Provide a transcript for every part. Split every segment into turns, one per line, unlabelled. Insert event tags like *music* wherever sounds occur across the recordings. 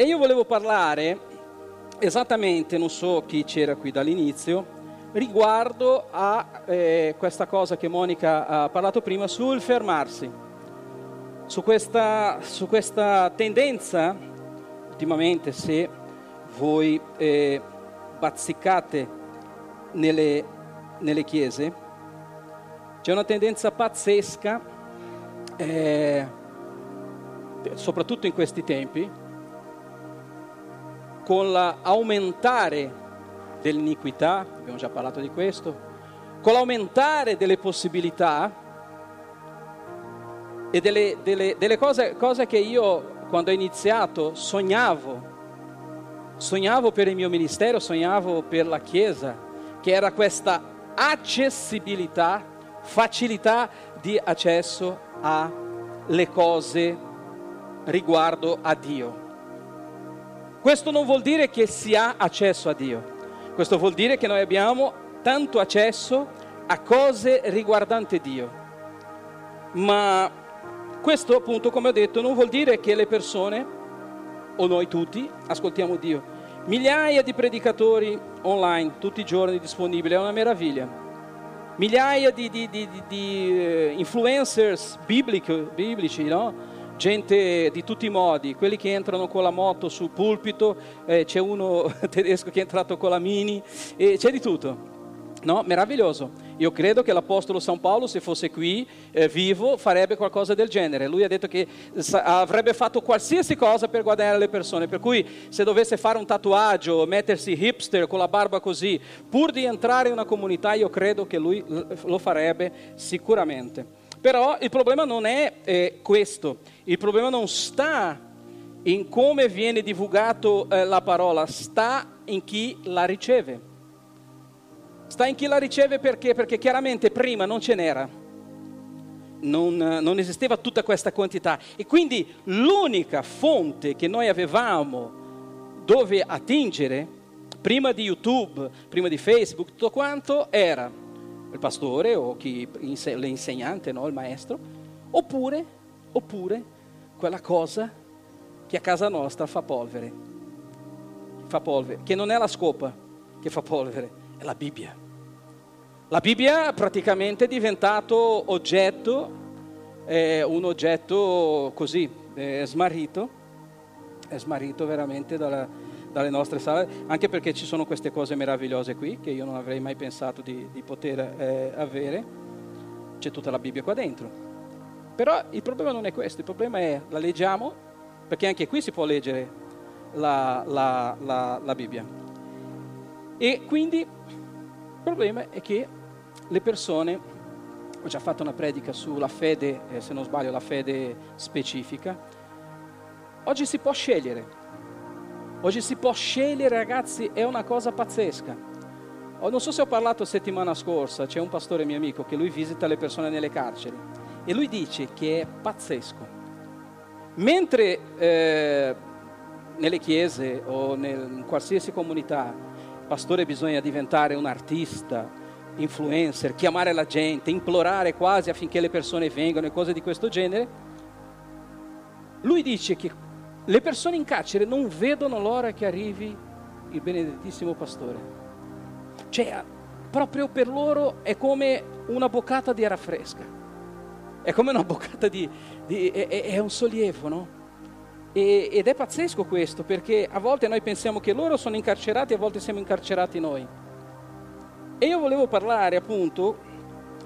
E io volevo parlare esattamente, non so chi c'era qui dall'inizio, riguardo a eh, questa cosa che Monica ha parlato prima sul fermarsi, su questa, su questa tendenza, ultimamente se voi eh, bazzicate nelle, nelle, chiese, c'è una tendenza pazzesca, eh, soprattutto in questi tempi, con l'aumentare dell'iniquità, abbiamo già parlato di questo, con l'aumentare delle possibilità e delle, delle, delle cose, cose che io quando ho iniziato sognavo, sognavo per il mio ministero, sognavo per la Chiesa, che era questa accessibilità, facilità di accesso alle cose riguardo a Dio. Questo non vuol dire che si ha accesso a Dio, questo vuol dire che noi abbiamo tanto accesso a cose riguardanti Dio. Ma questo appunto, come ho detto, non vuol dire che le persone, o noi tutti, ascoltiamo Dio. Migliaia di predicatori online tutti i giorni disponibili, è una meraviglia. Migliaia di, di, di, di uh, influencers biblico, biblici, no? Gente di tutti i modi, quelli che entrano con la moto sul pulpito, eh, c'è uno *laughs* tedesco che è entrato con la mini, e c'è di tutto. No? Meraviglioso. Io credo che l'Apostolo San Paolo, se fosse qui eh, vivo, farebbe qualcosa del genere. Lui ha detto che avrebbe fatto qualsiasi cosa per guadagnare le persone. Per cui, se dovesse fare un tatuaggio, mettersi hipster con la barba così, pur di entrare in una comunità, io credo che lui lo farebbe sicuramente. Però il problema non è eh, questo, il problema non sta in come viene divulgato eh, la parola, sta in chi la riceve. Sta in chi la riceve perché? Perché chiaramente prima non ce n'era, non, non esisteva tutta questa quantità e quindi l'unica fonte che noi avevamo dove attingere, prima di YouTube, prima di Facebook, tutto quanto, era il pastore o chi, l'insegnante, no? il maestro, oppure, oppure quella cosa che a casa nostra fa polvere, fa polvere, che non è la scopa che fa polvere, è la Bibbia. La Bibbia praticamente è diventato oggetto, eh, un oggetto così, eh, smarrito, è smarrito veramente dalla, dalle nostre sale, anche perché ci sono queste cose meravigliose qui che io non avrei mai pensato di, di poter eh, avere. C'è tutta la Bibbia qua dentro. Però il problema non è questo, il problema è la leggiamo, perché anche qui si può leggere la, la, la, la Bibbia. E quindi il problema è che le persone, ho già fatto una predica sulla fede, eh, se non sbaglio la fede specifica, oggi si può scegliere Oggi si può scegliere, ragazzi, è una cosa pazzesca. Oh, non so se ho parlato settimana scorsa, c'è un pastore mio amico che lui visita le persone nelle carceri e lui dice che è pazzesco. Mentre eh, nelle chiese o nel, in qualsiasi comunità, pastore bisogna diventare un artista, influencer, chiamare la gente, implorare quasi affinché le persone vengano e cose di questo genere, lui dice che le persone in carcere non vedono l'ora che arrivi il benedettissimo pastore. Cioè, proprio per loro è come una boccata di aria fresca. È come una boccata di... di è, è, un sollievo, no? E, ed è pazzesco questo, perché a volte noi pensiamo che loro sono incarcerati, a volte siamo incarcerati noi. E io volevo parlare appunto,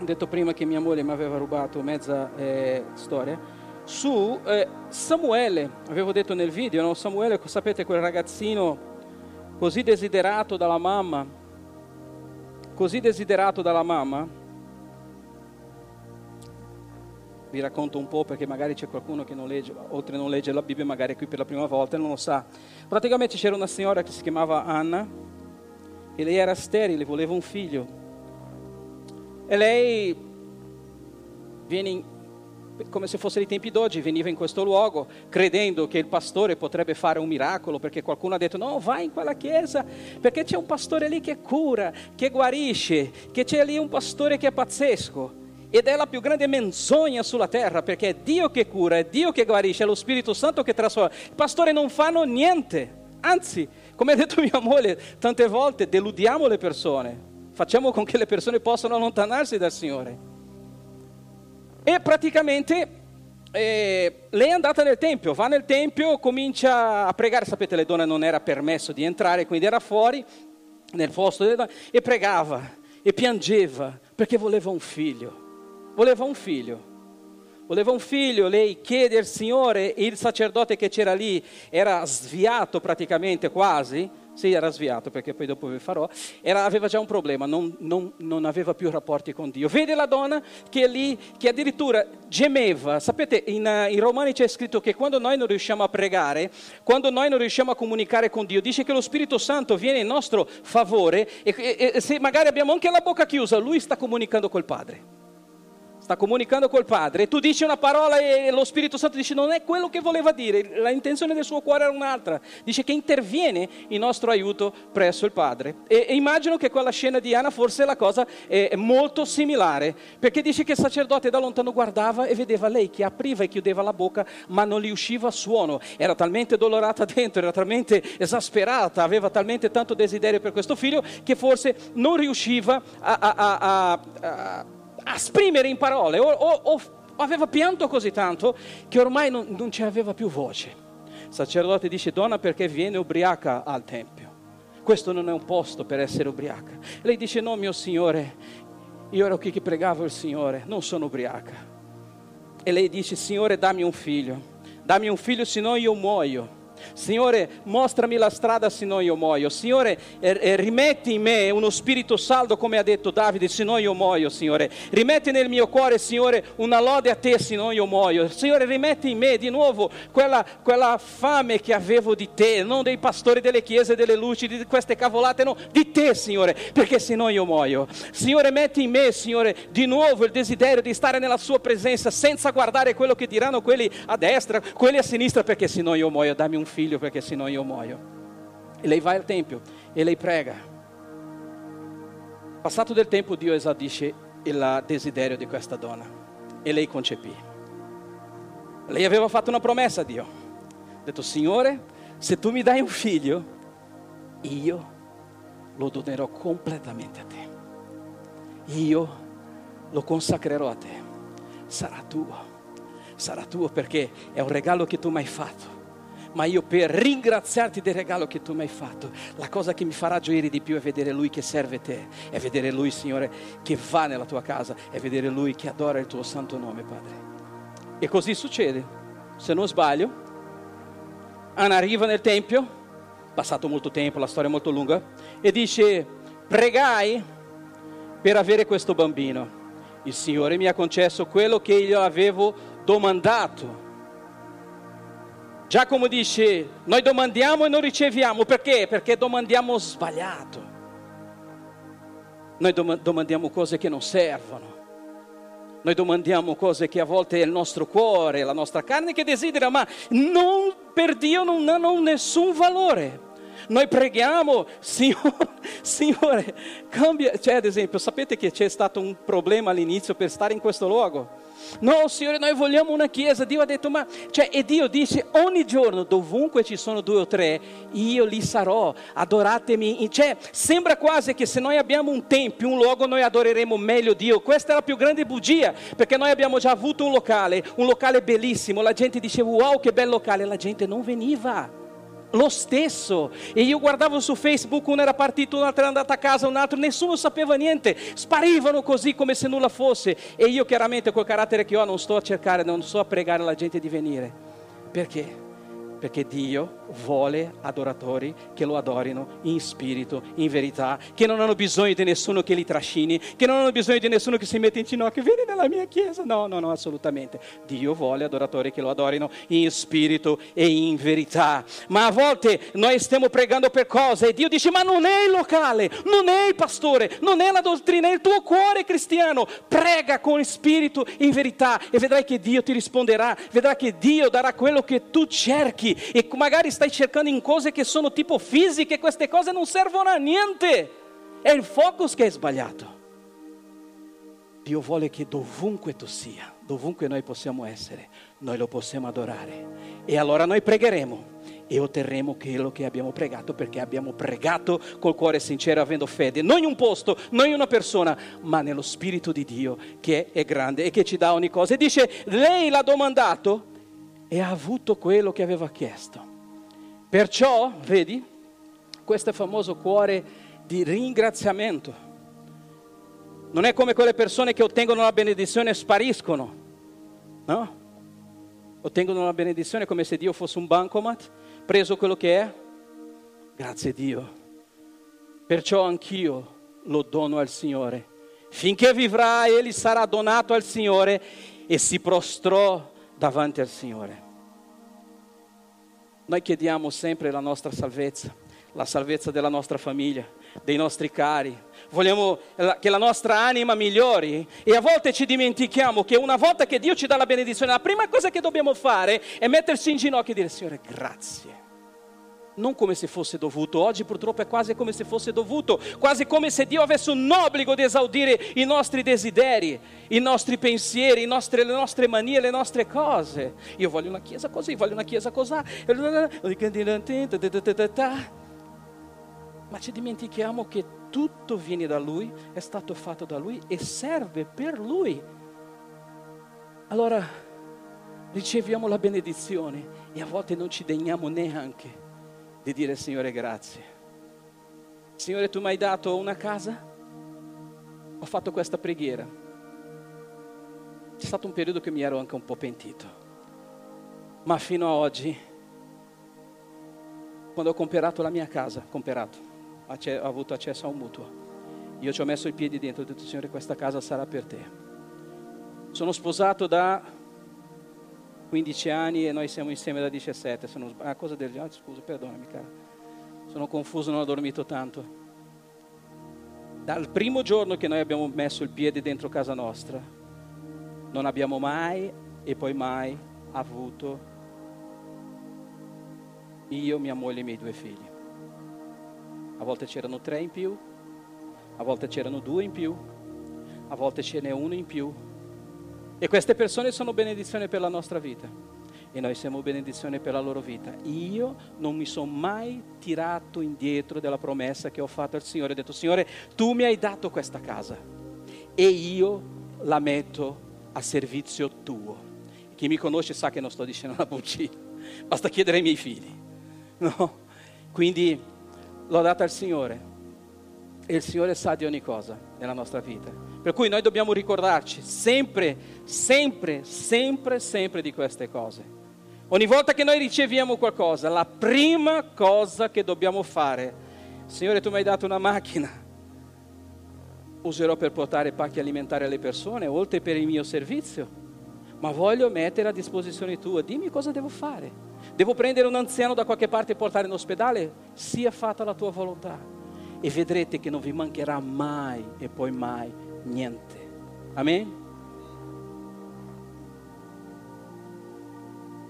ho detto prima che mia moglie mi aveva rubato mezza eh, storia, su eh, Samuele, avevo detto nel video, no? Samuele, sapete quel ragazzino così desiderato dalla mamma, così desiderato dalla mamma, vi racconto un po' perché magari c'è qualcuno che non legge, oltre a non leggere la Bibbia, magari è qui per la prima volta e non lo sa. Praticamente c'era una signora che si chiamava Anna e lei era sterile, voleva un figlio. E lei viene in, come se fosse dei tempi d'oggi, veniva in questo luogo credendo che il pastore potrebbe fare un miracolo, perché qualcuno ha detto no, vai in quella chiesa, perché c'è un pastore lì che cura, che guarisce, che c'è lì un pastore che è pazzesco. Ed è la più grande menzogna sulla terra perché è Dio che cura, è Dio che guarisce, è lo Spirito Santo che trasforma. I pastori non fanno niente, anzi, come ha detto mia moglie, tante volte deludiamo le persone, facciamo con che le persone possano allontanarsi dal Signore. E praticamente eh, lei è andata nel tempio, va nel tempio, comincia a pregare, sapete le donne non era permesso di entrare, quindi era fuori nel posto delle donne e pregava e piangeva perché voleva un figlio voleva un figlio. Voleva un figlio, lei chiede al Signore, il sacerdote che c'era lì era sviato praticamente quasi, sì era sviato perché poi dopo vi farò, era, aveva già un problema, non, non, non, aveva più rapporti con Dio. Vede la donna che è lì, che addirittura gemeva, sapete in, in Romani c'è scritto che quando noi non riusciamo a pregare, quando noi non riusciamo a comunicare con Dio, dice che lo Spirito Santo viene in nostro favore e, e, e se magari abbiamo anche la bocca chiusa, lui sta comunicando col Padre sta comunicando col Padre e tu dici una parola e lo Spirito Santo dice non è quello che voleva dire, la intenzione del suo cuore era un'altra, dice che interviene in nostro aiuto presso il Padre. E, e immagino che quella scena di Anna forse la cosa è molto similare, perché dice che il sacerdote da lontano guardava e vedeva lei che apriva e chiudeva la bocca, ma non gli usciva suono, era talmente dolorata dentro, era talmente esasperata, aveva talmente tanto desiderio per questo figlio che forse non riusciva a, a, a, a a esprimere in parole, o, o, o, aveva pianto così tanto che ormai non, non ci aveva più voce. Il sacerdote dice, donna perché viene ubriaca al Tempio? Questo non è un posto per essere ubriaca. Lei dice, no mio Signore, io ero qui che pregavo il Signore, non sono ubriaca. E lei dice, Signore dammi un figlio, dammi un figlio, se no io muoio. Signore, mostrami la strada, se no io muoio. Signore, rimetti in me uno spirito saldo, come ha detto Davide, se no io muoio, Signore. Rimetti nel mio cuore, Signore, una lode a te, se no io muoio. Signore, rimetti in me di nuovo quella, quella fame che avevo di te, non dei pastori delle chiese, delle luci, di queste cavolate, no, di te, Signore, perché se no io muoio. Signore, metti in me, Signore, di nuovo il desiderio di stare nella sua presenza senza guardare quello che diranno quelli a destra, quelli a sinistra, perché se no io muoio. Dammi un figlio perché sennò io muoio. E lei va al Tempio e lei prega. Passato del tempo Dio esaudisce il desiderio di questa donna e lei concepì. Lei aveva fatto una promessa a Dio. Ha detto, Signore, se tu mi dai un figlio, io lo donerò completamente a te. Io lo consacrerò a te. Sarà tuo. Sarà tuo perché è un regalo che tu mi hai fatto ma io per ringraziarti del regalo che tu mi hai fatto, la cosa che mi farà gioire di più è vedere Lui che serve te, è vedere Lui, Signore, che va nella tua casa, è vedere Lui che adora il tuo santo nome, Padre. E così succede, se non sbaglio, Anna arriva nel Tempio, passato molto tempo, la storia è molto lunga, e dice, pregai per avere questo bambino. Il Signore mi ha concesso quello che io avevo domandato Giacomo dice, noi domandiamo e non riceviamo, perché? Perché domandiamo sbagliato. Noi domandiamo cose che non servono. Noi domandiamo cose che a volte è il nostro cuore, la nostra carne che desidera, ma non, per Dio non hanno nessun valore. Noi preghiamo, Signore, *laughs* Signore, cambia. Cioè, ad esempio, sapete che c'è stato un problema all'inizio per stare in questo luogo? No, Signore, noi vogliamo una chiesa. Dio ha detto, ma cioè, e Dio dice ogni giorno, dovunque ci sono due o tre, io li sarò, adoratemi. Cioè, sembra quasi che se noi abbiamo un tempio, un luogo, noi adoreremo meglio Dio. Questa è la più grande bugia, perché noi abbiamo già avuto un locale, un locale bellissimo. La gente diceva, wow, che bel locale. La gente non veniva lo stesso. E io guardavo su Facebook, uno era partito, un altro era andato a casa, un altro, nessuno sapeva niente, sparivano così come se nulla fosse. E io chiaramente col carattere che ho non sto a cercare, non sto a pregare la gente di venire. Perché? Perché Dio vuole adoratori che lo adorino in spirito, in verità, che non hanno bisogno di nessuno che li trascini, che non hanno bisogno di nessuno che si mette in ginocchio, vieni nella mia chiesa. No, no, no, assolutamente. Dio vuole adoratori che lo adorino in spirito e in verità. Ma a volte noi stiamo pregando per cose e Dio dice, ma non è il locale, non è il pastore, non è la dottrina, è il tuo cuore cristiano. Prega con spirito e in verità e vedrai che Dio ti risponderà, vedrai che Dio darà quello che tu cerchi e magari stai cercando in cose che sono tipo fisiche, queste cose non servono a niente. È il focus che è sbagliato. Dio vuole che dovunque tu sia, dovunque noi possiamo essere, noi lo possiamo adorare. E allora noi pregheremo e otterremo quello che abbiamo pregato perché abbiamo pregato col cuore sincero, avendo fede, non in un posto, non in una persona, ma nello Spirito di Dio che è grande e che ci dà ogni cosa. E dice, lei l'ha domandato e ha avuto quello che aveva chiesto. Perciò, vedi, questo famoso cuore di ringraziamento non è come quelle persone che ottengono la benedizione e spariscono, no? Ottengono la benedizione come se Dio fosse un bancomat, preso quello che è. Grazie Dio. Perciò anch'io lo dono al Signore. Finché vivrà, egli sarà donato al Signore e si prostrò davanti al Signore. Noi chiediamo sempre la nostra salvezza, la salvezza della nostra famiglia, dei nostri cari, vogliamo che la nostra anima migliori e a volte ci dimentichiamo che una volta che Dio ci dà la benedizione, la prima cosa che dobbiamo fare è mettersi in ginocchio e dire Signore grazie. Non come se fosse dovuto, oggi purtroppo è quasi come se fosse dovuto, quasi come se Dio avesse un obbligo di esaudire i nostri desideri, i nostri pensieri, i nostri, le nostre manie, le nostre cose. Io voglio una chiesa così, voglio una chiesa così ma ci dimentichiamo che tutto viene da Lui, è stato fatto da Lui e serve per Lui. Allora riceviamo la benedizione e a volte non ci degniamo neanche di dire Signore grazie. Signore tu mi hai dato una casa? Ho fatto questa preghiera. C'è stato un periodo che mi ero anche un po' pentito, ma fino ad oggi, quando ho comprato la mia casa, comprato, ho avuto accesso a un mutuo. Io ci ho messo i piedi dentro ho detto, Signore, questa casa sarà per te. Sono sposato da 15 anni e noi siamo insieme da 17. Sono, ah, cosa del genere? Ah, scusa, perdonami, cara. Sono confuso, non ho dormito tanto. Dal primo giorno che noi abbiamo messo il piede dentro casa nostra, non abbiamo mai e poi mai avuto io, mia moglie e i miei due figli a volte c'erano tre in più, a volte c'erano due in più, a volte ce n'è uno in più. E queste persone sono benedizione per la nostra vita e noi siamo benedizione per la loro vita. Io non mi sono mai tirato indietro della promessa che ho fatto al Signore. Ho detto, Signore, tu mi hai dato questa casa e io la metto a servizio tuo. Chi mi conosce sa che non sto dicendo una bugia, basta chiedere ai miei figli. No? Quindi l'ho data al Signore e il Signore sa di ogni cosa nella nostra vita. Per cui noi dobbiamo ricordarci sempre, sempre, sempre, sempre di queste cose. Ogni volta che noi riceviamo qualcosa, la prima cosa che dobbiamo fare, Signore tu mi hai dato una macchina, userò per portare pacchi alimentari alle persone, oltre per il mio servizio, ma voglio mettere a disposizione tua, dimmi cosa devo fare. Devo prendere un anziano da qualche parte e portare in ospedale? Sia fatta la tua volontà. E vedrete che non vi mancherà mai e poi mai niente. Amen?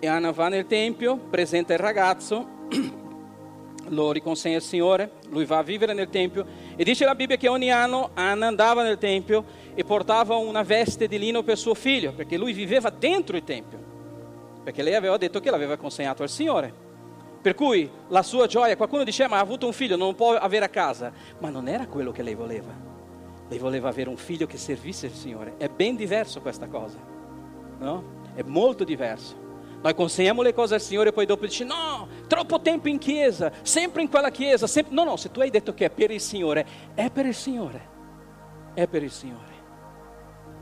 E Anna va nel tempio, presenta il ragazzo, *clears throat* lo riconsegna al Signore, lui va a vivere nel tempio e dice la Bibbia che ogni anno Anna andava nel tempio e portava una veste di lino per suo figlio, perché lui viveva dentro il tempio perché lei aveva detto che l'aveva consegnato al Signore. Per cui la sua gioia, qualcuno diceva ma ha avuto un figlio, non può avere a casa, ma non era quello che lei voleva. Lei voleva avere un figlio che servisse il Signore. È ben diverso questa cosa, no? È molto diverso. Noi consegniamo le cose al Signore e poi dopo dici no, troppo tempo in chiesa, sempre in quella chiesa. Sempre... No, no, se tu hai detto che è per il Signore, è per il Signore. È per il Signore.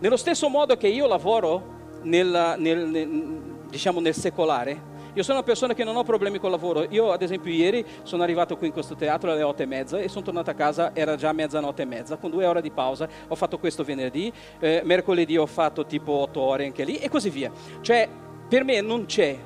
Nello stesso modo che io lavoro nel, nel, nel diciamo nel secolare. Io sono una persona che non ho problemi col lavoro. Io, ad esempio, ieri sono arrivato qui in questo teatro alle otto e mezza e sono tornato a casa, era già mezzanotte e mezza, con due ore di pausa. Ho fatto questo venerdì, eh, mercoledì ho fatto tipo otto ore anche lì e così via. Cioè, per me non c'è.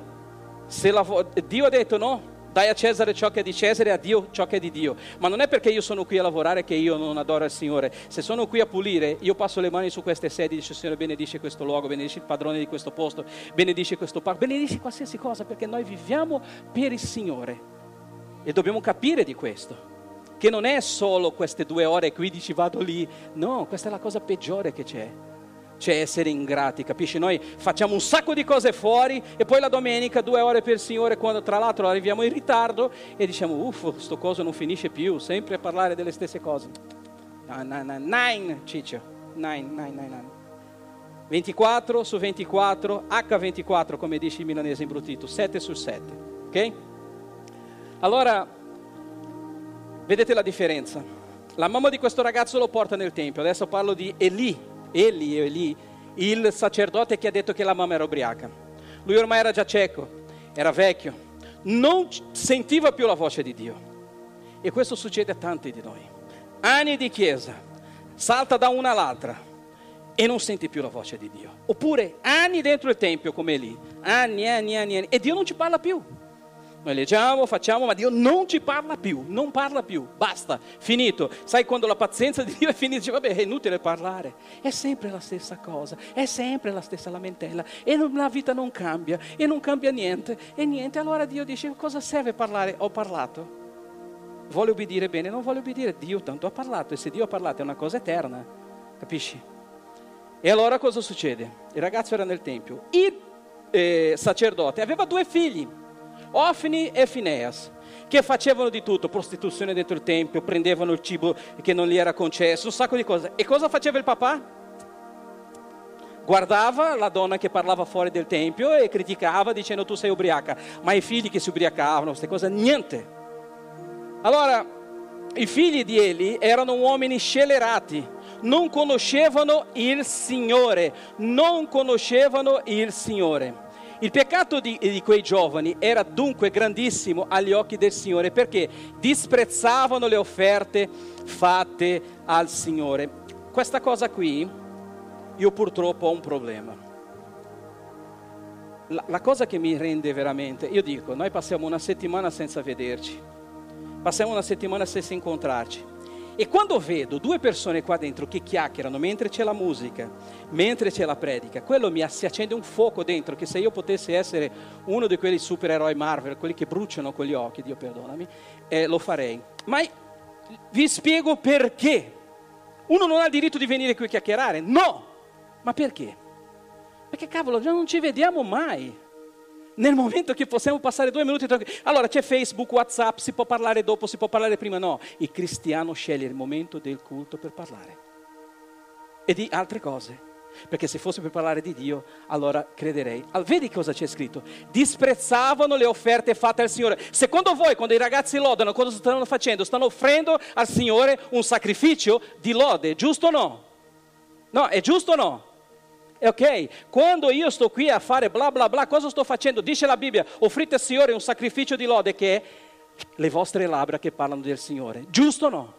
Se lavoro, Dio ha detto no, dai a Cesare ciò che è di Cesare e a Dio ciò che è di Dio. Ma non è perché io sono qui a lavorare che io non adoro il Signore. Se sono qui a pulire, io passo le mani su queste sedie e dico Signore benedice questo luogo, benedice il padrone di questo posto, benedice questo parco, benedice qualsiasi cosa perché noi viviamo per il Signore. E dobbiamo capire di questo. Che non è solo queste due ore qui dici vado lì. No, questa è la cosa peggiore che c'è. C'è essere ingrati, capisci? Noi facciamo un sacco di cose fuori e poi la domenica due ore per il Signore, quando tra l'altro arriviamo in ritardo e diciamo, uff, sto coso non finisce più, sempre a parlare delle stesse cose. Nine, Ciccio, nine, nine, nine, nine. 24 su 24, H24 come dice il milanese imbruttito, 7 su 7, ok? Allora, vedete la differenza. La mamma di questo ragazzo lo porta nel tempio, adesso parlo di Eli, Eli, Eli, il sacerdote che ha detto che la mamma era ubriaca. Lui ormai era già cieco, era vecchio, non sentiva più la voce di Dio. E questo succede a tanti di noi. Anni di chiesa, salta da una all'altra e non senti più la voce di Dio. Oppure anni dentro il Tempio come lì, anni, anni, anni, anni, e Dio non ci parla più. Noi leggiamo, facciamo, ma Dio non ci parla più, non parla più, basta, finito. Sai quando la pazienza di Dio è finita, dice vabbè è inutile parlare, è sempre la stessa cosa, è sempre la stessa lamentela e la vita non cambia e non cambia niente e niente. Allora Dio dice cosa serve parlare? Ho parlato. Vuole obbedire bene, non vuole obbedire, Dio tanto ha parlato e se Dio ha parlato è una cosa eterna, capisci? E allora cosa succede? Il ragazzo era nel tempio, il eh, sacerdote aveva due figli Ofni e Fineas, che facevano di tutto, prostituzione dentro il tempio, prendevano il cibo che non gli era concesso, un sacco di cose. E cosa faceva il papà? Guardava la donna che parlava fuori del tempio e criticava dicendo tu sei ubriaca, ma i figli che si ubriacavano, queste cose, niente. Allora, i figli di Eli erano uomini scelerati, non conoscevano il Signore, non conoscevano il Signore. Il peccato di, di, quei giovani era dunque grandissimo agli occhi del Signore perché disprezzavano le offerte fatte al Signore. Questa cosa qui, io purtroppo ho un problema. La, la cosa che mi rende veramente, io dico, noi passiamo una settimana senza vederci, passiamo una settimana senza incontrarci e quando vedo due persone qua dentro che chiacchierano mentre c'è la musica, mentre c'è la predica, quello mi si accende un fuoco dentro che se io potessi essere uno di quelli supereroi Marvel, quelli che bruciano con gli occhi, Dio perdonami, eh, lo farei. Ma vi spiego perché. Uno non ha il diritto di venire qui a chiacchierare, no! Ma perché? Perché cavolo, non ci vediamo mai nel momento che possiamo passare due minuti tranquilli. Allora c'è Facebook, Whatsapp, si può parlare dopo, si può parlare prima. No, il cristiano sceglie il momento del culto per parlare. E di altre cose. Perché se fosse per parlare di Dio, allora crederei. Vedi cosa c'è scritto? Disprezzavano le offerte fatte al Signore. Secondo voi, quando i ragazzi lodano, cosa stanno facendo? Stanno offrendo al Signore un sacrificio di lode, giusto o no? No, è giusto o no? Ok, quando io sto qui a fare bla bla bla, cosa sto facendo? Dice la Bibbia, offrite al Signore un sacrificio di lode che è le vostre labbra che parlano del Signore. Giusto o no?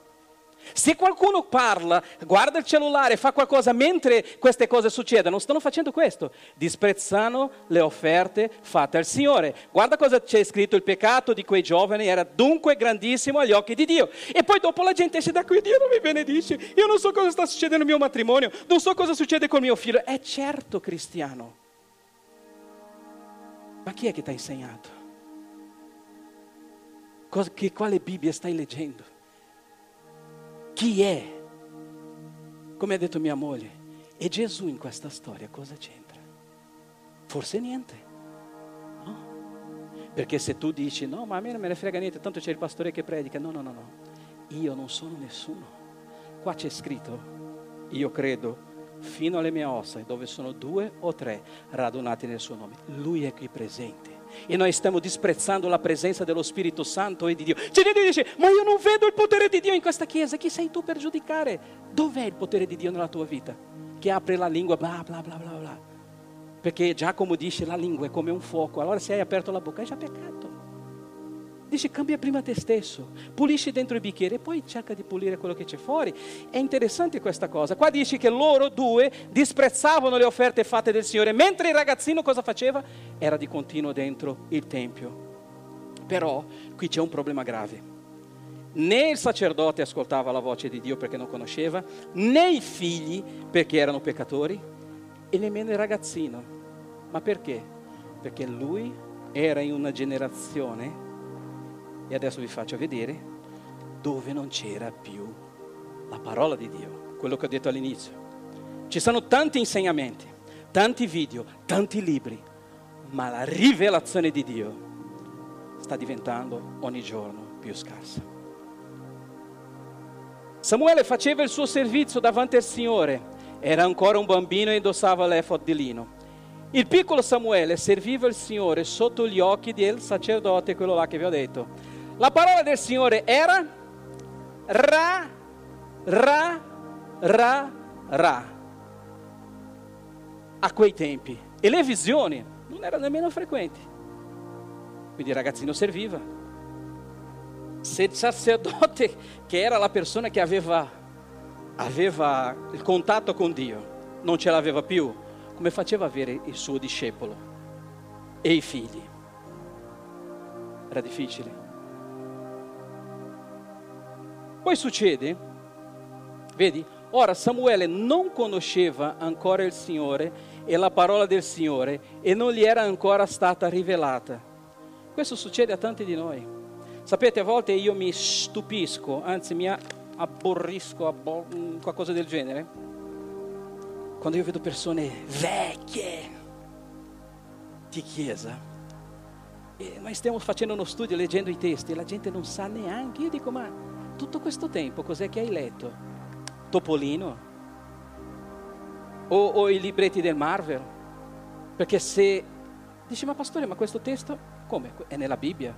Se qualcuno parla, guarda il cellulare, fa qualcosa mentre queste cose succedono, stanno facendo questo, disprezzano le offerte fatte al Signore. Guarda cosa c'è scritto, il peccato di quei giovani era dunque grandissimo agli occhi di Dio. E poi dopo la gente esce da qui, Dio non mi benedice, io non so cosa sta succedendo nel mio matrimonio, non so cosa succede con mio figlio. È certo cristiano. Ma chi è che ti ha insegnato? Che, quale Bibbia stai leggendo? Chi è. Come ha detto mia moglie, e Gesù in questa storia cosa c'entra? Forse niente. No? Perché se tu dici no, ma a me non me ne frega niente, tanto c'è il pastore che predica. No, no, no, no. Io non sono nessuno. Qua c'è scritto, io credo, fino alle mie ossa, dove sono due o tre radunati nel suo nome. Lui è qui presente e noi stiamo disprezzando la presenza dello Spirito Santo e di Dio. C'è gente che dice, ma io non vedo il potere di Dio in questa chiesa, chi sei tu per giudicare? Dov'è il potere di Dio nella tua vita? Che apre la lingua, bla bla bla bla bla. Perché Giacomo dice la lingua è come un fuoco, allora se hai aperto la bocca hai già peccato. Dice cambia prima te stesso, pulisci dentro il bicchiere e poi cerca di pulire quello che c'è fuori. È interessante questa cosa. Qua dice che loro due disprezzavano le offerte fatte del Signore, mentre il ragazzino cosa faceva? Era di continuo dentro il Tempio. Però qui c'è un problema grave. Né il sacerdote ascoltava la voce di Dio perché non conosceva, né i figli perché erano peccatori, e nemmeno il ragazzino. Ma perché? Perché lui era in una generazione e adesso vi faccio vedere dove non c'era più la parola di Dio, quello che ho detto all'inizio. Ci sono tanti insegnamenti, tanti video, tanti libri, ma la rivelazione di Dio sta diventando ogni giorno più scarsa. Samuele faceva il suo servizio davanti al Signore, era ancora un bambino e indossava l'efod di lino. Il piccolo Samuele serviva il Signore sotto gli occhi del sacerdote, quello là che vi ho detto. La parola del Signore era ra, ra, ra, ra. A quei tempi. E le visioni non erano nemmeno frequenti. Quindi ragazzino serviva. Se il sacerdote, che era la persona che aveva, aveva il contatto con Dio, non ce l'aveva più, come faceva a avere il suo discepolo e i figli? Era difficile. Poi succede, vedi, ora Samuele non conosceva ancora il Signore e la parola del Signore e non gli era ancora stata rivelata. Questo succede a tanti di noi. Sapete, a volte io mi stupisco, anzi mi abborrisco, abbor- qualcosa del genere, quando io vedo persone vecchie di chiesa. E noi stiamo facendo uno studio, leggendo i testi, e la gente non sa neanche. Io dico, ma tutto questo tempo cos'è che hai letto? Topolino? O, o i libretti del Marvel? Perché se dici, ma pastore, ma questo testo come? È nella Bibbia.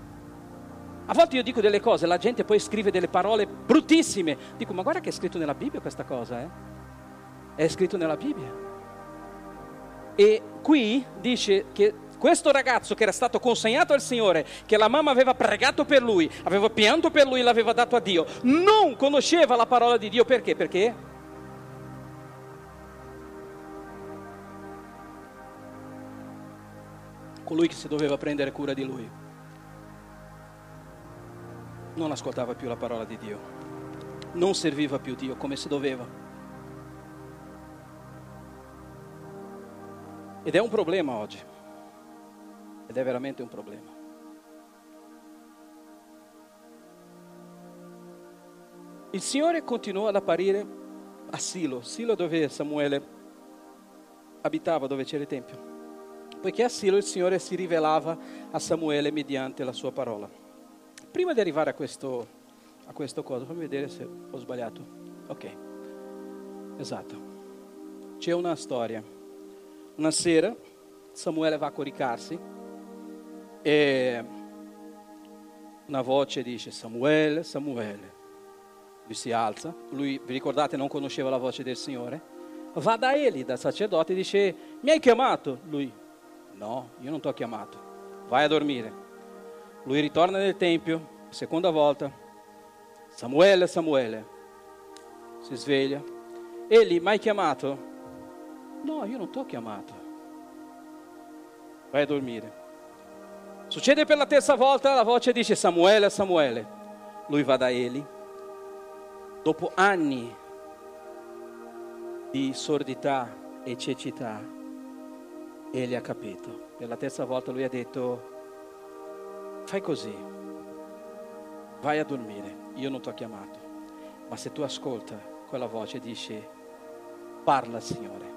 A volte io dico delle cose, la gente poi scrive delle parole bruttissime. Dico, ma guarda che è scritto nella Bibbia questa cosa, eh? È scritto nella Bibbia. E qui dice che questo ragazzo che era stato consegnato al Signore, che la mamma aveva pregato per lui, aveva pianto per lui, l'aveva dato a Dio, non conosceva la parola di Dio perché? Perché colui che si doveva prendere cura di lui non ascoltava più la parola di Dio, non serviva più Dio come si doveva. Ed è un problema oggi. Ed è veramente un problema. Il Signore continuò ad apparire a Silo, Silo dove Samuele abitava, dove c'era il Tempio. Poiché a Silo il Signore si rivelava a Samuele mediante la sua parola. Prima di arrivare a questo, a questo cosa, fammi vedere se ho sbagliato. Ok, esatto. C'è una storia. Una sera Samuele va a coricarsi e una voce dice Samuele, Samuele. Lui si alza, lui, vi ricordate, non conosceva la voce del Signore. Va da Eli, dal sacerdote, e dice, mi hai chiamato? Lui, no, io non ti ho chiamato, vai a dormire. Lui ritorna nel Tempio, seconda volta, Samuele, Samuele, si sveglia. Eli, mi hai chiamato? No, io non ti ho chiamato. Vai a dormire. Succede per la terza volta, la voce dice Samuele, Samuele. Lui va da Eli. Dopo anni di sordità e cecità, Eli ha capito. Per la terza volta lui ha detto, fai così, vai a dormire, io non ti ho chiamato. Ma se tu ascolta quella voce, dice, parla Signore,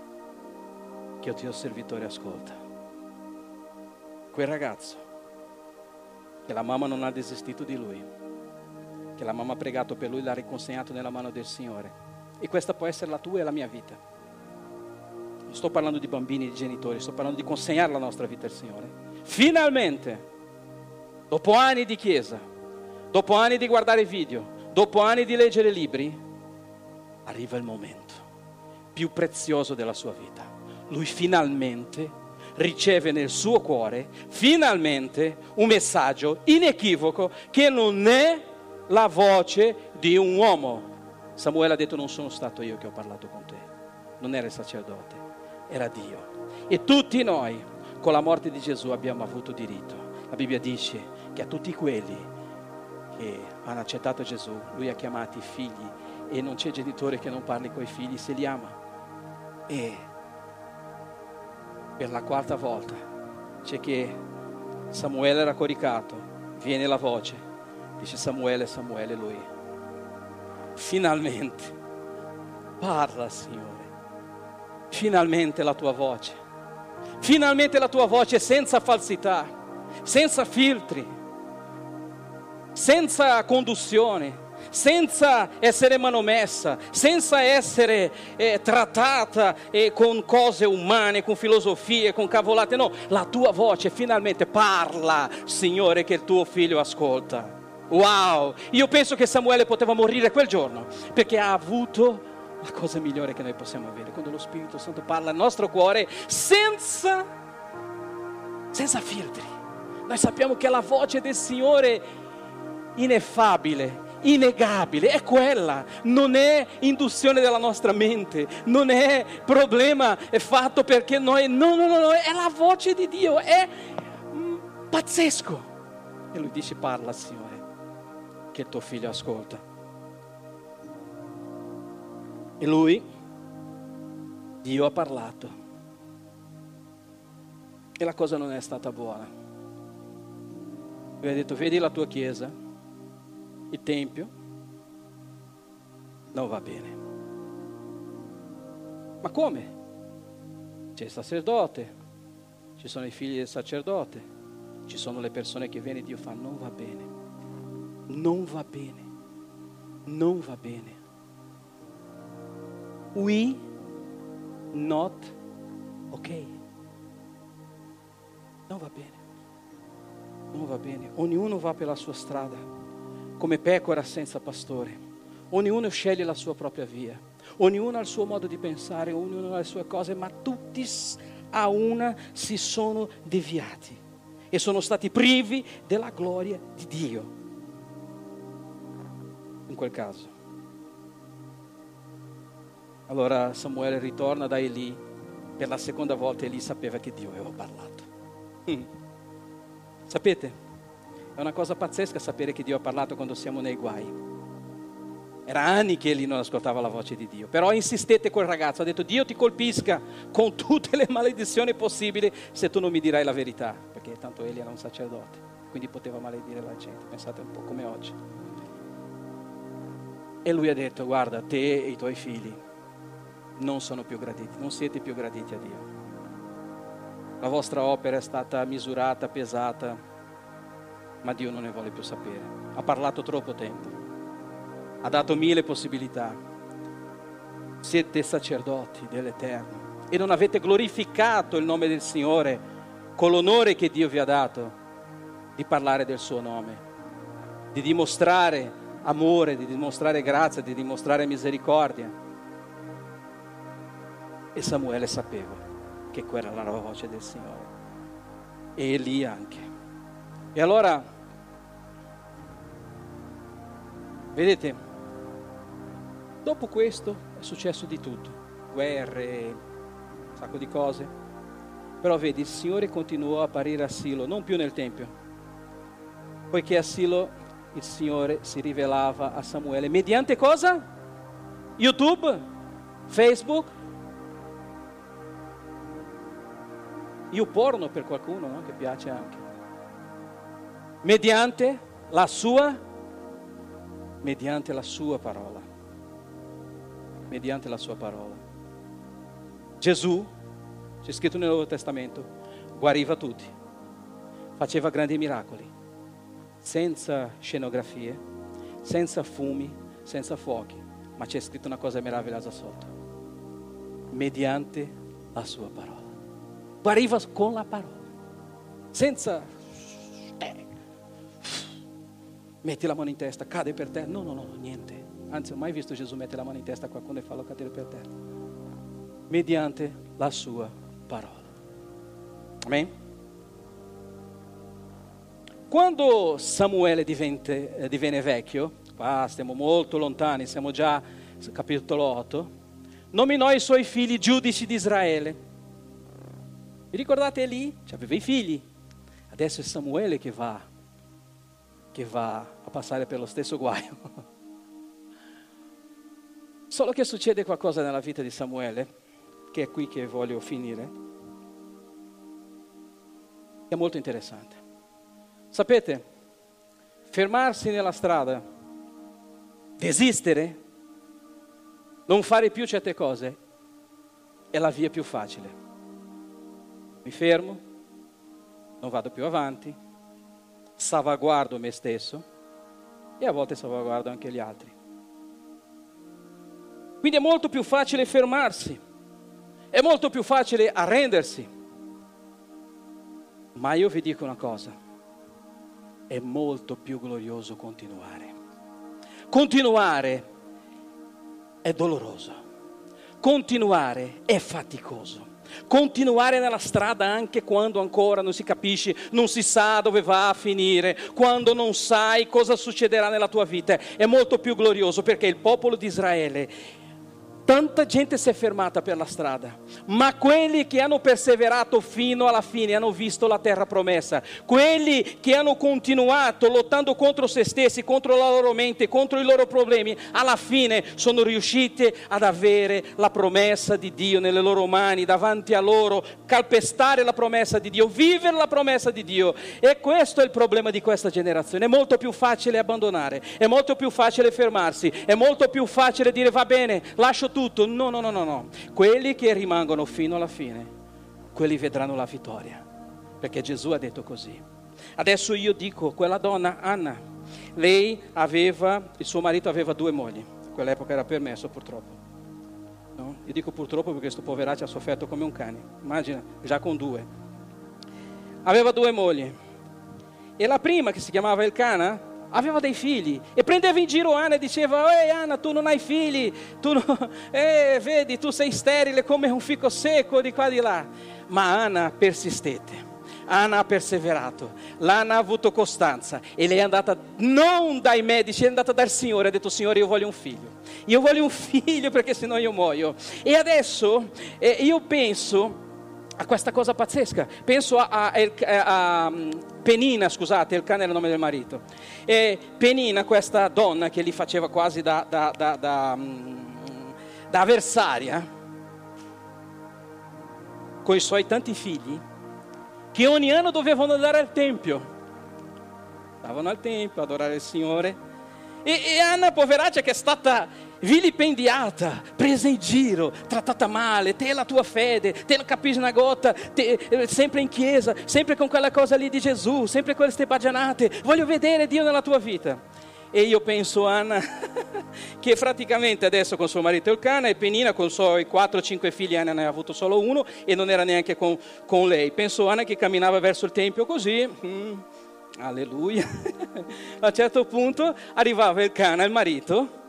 che il tuo servitore ascolta. Quel ragazzo che la mamma non ha desistito di lui, che la mamma ha pregato per lui, l'ha riconsegnato nella mano del Signore. E questa può essere la tua e la mia vita. Non sto parlando di bambini, di genitori, sto parlando di consegnare la nostra vita al Signore. Finalmente, dopo anni di chiesa, dopo anni di guardare video, dopo anni di leggere libri, arriva il momento più prezioso della sua vita. Lui finalmente riceve nel suo cuore finalmente un messaggio inequivoco che non è la voce di un uomo. Samuele ha detto non sono stato io che ho parlato con te, non era il sacerdote, era Dio. E tutti noi con la morte di Gesù abbiamo avuto diritto. La Bibbia dice che a tutti quelli che hanno accettato Gesù, lui ha chiamati figli e non c'è genitore che non parli con i figli se li ama. E per la quarta volta. C'è che Samuele era coricato, viene la voce, dice Samuele, Samuele lui. Finalmente parla Signore, finalmente la tua voce, finalmente la tua voce senza falsità, senza filtri, senza conduzione, senza essere manomessa, senza essere eh, trattata eh, con cose umane, con filosofie, con cavolate, no, la tua voce finalmente parla, Signore, che il tuo figlio ascolta. Wow, io penso che Samuele poteva morire quel giorno perché ha avuto la cosa migliore che noi possiamo avere, quando lo Spirito Santo parla al nostro cuore senza, senza filtri. Noi sappiamo che la voce del Signore ineffabile, innegabile, è quella, non è induzione della nostra mente, non è problema è fatto perché noi, no, no, no, no, è la voce di Dio, è mm, pazzesco. E lui dice parla Signore, che tuo figlio ascolta. E lui, Dio ha parlato. E la cosa non è stata buona. Lui ha detto, vedi la tua chiesa, il Tempio, non va bene. Ma come? C'è il sacerdote, ci sono i figli del sacerdote, ci sono le persone che viene e Dio fa, non va bene, non va bene, non va bene we not ok. Non va bene. Non va bene. Ognuno va per la sua strada, come pecora senza pastore. Ognuno sceglie la sua propria via. Ognuno ha il suo modo di pensare, ognuno ha le sue cose, ma tutti a una si sono deviati e sono stati privi della gloria di Dio. In quel caso. Allora Samuele ritorna da Eli, per la seconda volta Eli sapeva che Dio aveva parlato. Mm. Sapete, è una cosa pazzesca sapere che Dio ha parlato quando siamo nei guai. Era anni che Eli non ascoltava la voce di Dio, però insistette quel ragazzo, ha detto Dio ti colpisca con tutte le maledizioni possibili se tu non mi dirai la verità, perché tanto Eli era un sacerdote, quindi poteva maledire la gente, pensate un po' come oggi. E lui ha detto guarda, te e i tuoi figli non sono più graditi, non siete più graditi a Dio. La vostra opera è stata misurata, pesata, ma Dio non ne vuole più sapere. Ha parlato troppo tempo, ha dato mille possibilità. Siete sacerdoti dell'Eterno e non avete glorificato il nome del Signore con l'onore che Dio vi ha dato di parlare del suo nome, di dimostrare amore, di dimostrare grazia, di dimostrare misericordia. E Samuele sapeva che quella era la voce del Signore. E Elia anche. E allora, vedete, dopo questo è successo di tutto, guerre, un sacco di cose. Però vedi, il Signore continuò a apparire a Silo, non più nel Tempio, poiché a Silo il Signore si rivelava a Samuele mediante cosa? YouTube? Facebook? Io porno per qualcuno no? che piace anche. Mediante la sua, mediante la sua parola. Mediante la sua parola. Gesù, c'è scritto nel Nuovo Testamento, guariva tutti, faceva grandi miracoli, senza scenografie, senza fumi, senza fuochi, ma c'è scritto una cosa meravigliosa sotto, mediante la sua parola. Guariva con la parola, senza metti la mano in testa, cade per terra. No, no, no, niente. Anzi, ho mai visto Gesù mettere la mano in testa a qualcuno e farlo cadere per terra. Mediante la sua parola. Amen? Quando Samuele divente, eh, divenne vecchio, qua stiamo molto lontani, siamo già al capitolo 8, nominò i suoi figli giudici di Israele vi ricordate Eli? Aveva i figli. Adesso è Samuele che va, che va a passare per lo stesso guaio. *laughs* Solo che succede qualcosa nella vita di Samuele, che è qui che voglio finire, è molto interessante. Sapete, fermarsi nella strada, desistere, non fare più certe cose, è la via più facile. Mi fermo, non vado più avanti, salvaguardo me stesso e a volte salvaguardo anche gli altri. Quindi è molto più facile fermarsi, è molto più facile arrendersi. Ma io vi dico una cosa, è molto più glorioso continuare. Continuare è doloroso, continuare è faticoso. Continuare nella strada anche quando ancora non si capisce, non si sa dove va a finire, quando non sai cosa succederà nella tua vita, è molto più glorioso perché il popolo di Israele Tanta gente si è fermata per la strada, ma quelli che hanno perseverato fino alla fine hanno visto la terra promessa. Quelli che hanno continuato lottando contro se stessi, contro la loro mente, contro i loro problemi, alla fine sono riusciti ad avere la promessa di Dio nelle loro mani, davanti a loro, calpestare la promessa di Dio, vivere la promessa di Dio. E questo è il problema di questa generazione. È molto più facile abbandonare, è molto più facile fermarsi, è molto più facile dire va bene, lascio tutto. No, no, no, no, no. Quelli che rimangono fino alla fine, quelli vedranno la vittoria. Perché Gesù ha detto così. Adesso io dico, quella donna, Anna, lei aveva, il suo marito aveva due mogli. Quell'epoca era permesso purtroppo. No? Io dico purtroppo perché questo poveraccio ha sofferto come un cane. Immagina, già con due. Aveva due mogli. E la prima, che si chiamava Elcana, aveva dei figli e prendeva in giro Anna e diceva, ehi Anna tu non hai figli, tu non... *laughs* eh, vedi tu sei sterile come un fico secco di qua e di là. Ma Anna persistette. Anna ha perseverato, l'Anna ha avuto costanza e lei è andata non dai medici, è andata dal Signore, ha detto Signore io voglio un figlio, io voglio un *laughs* figlio perché sennò io muoio. E adesso eh, io penso a questa cosa pazzesca. Penso a, a, a, a, Penina, scusate, il cane è il nome del marito. E Penina, questa donna che li faceva quasi da, da, da, da, mm, avversaria, con i suoi tanti figli, che ogni anno dovevano andare al Tempio. Andavano al Tempio, adorare il Signore. E, e Anna, poveraccia, che è stata vilipendiata, presa in giro, trattata male, te la tua fede, te la capisci una gota, te, eh, sempre in chiesa, sempre con quella cosa lì di Gesù, sempre con queste bagianate, voglio vedere Dio nella tua vita. E io penso Anna, *laughs* che praticamente adesso con suo marito Elcana e Penina con i suoi 4-5 figli, Anna ne ha avuto solo uno e non era neanche con, con lei. Penso Anna che camminava verso il Tempio così, mm, alleluia. *laughs* A un certo punto arrivava Elcana, il marito,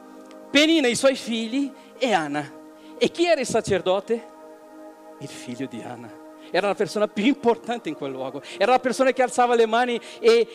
Penina i suoi figli e Anna. E chi era il sacerdote? Il figlio di Anna. Era la persona più importante in quel luogo. Era la persona che alzava le mani e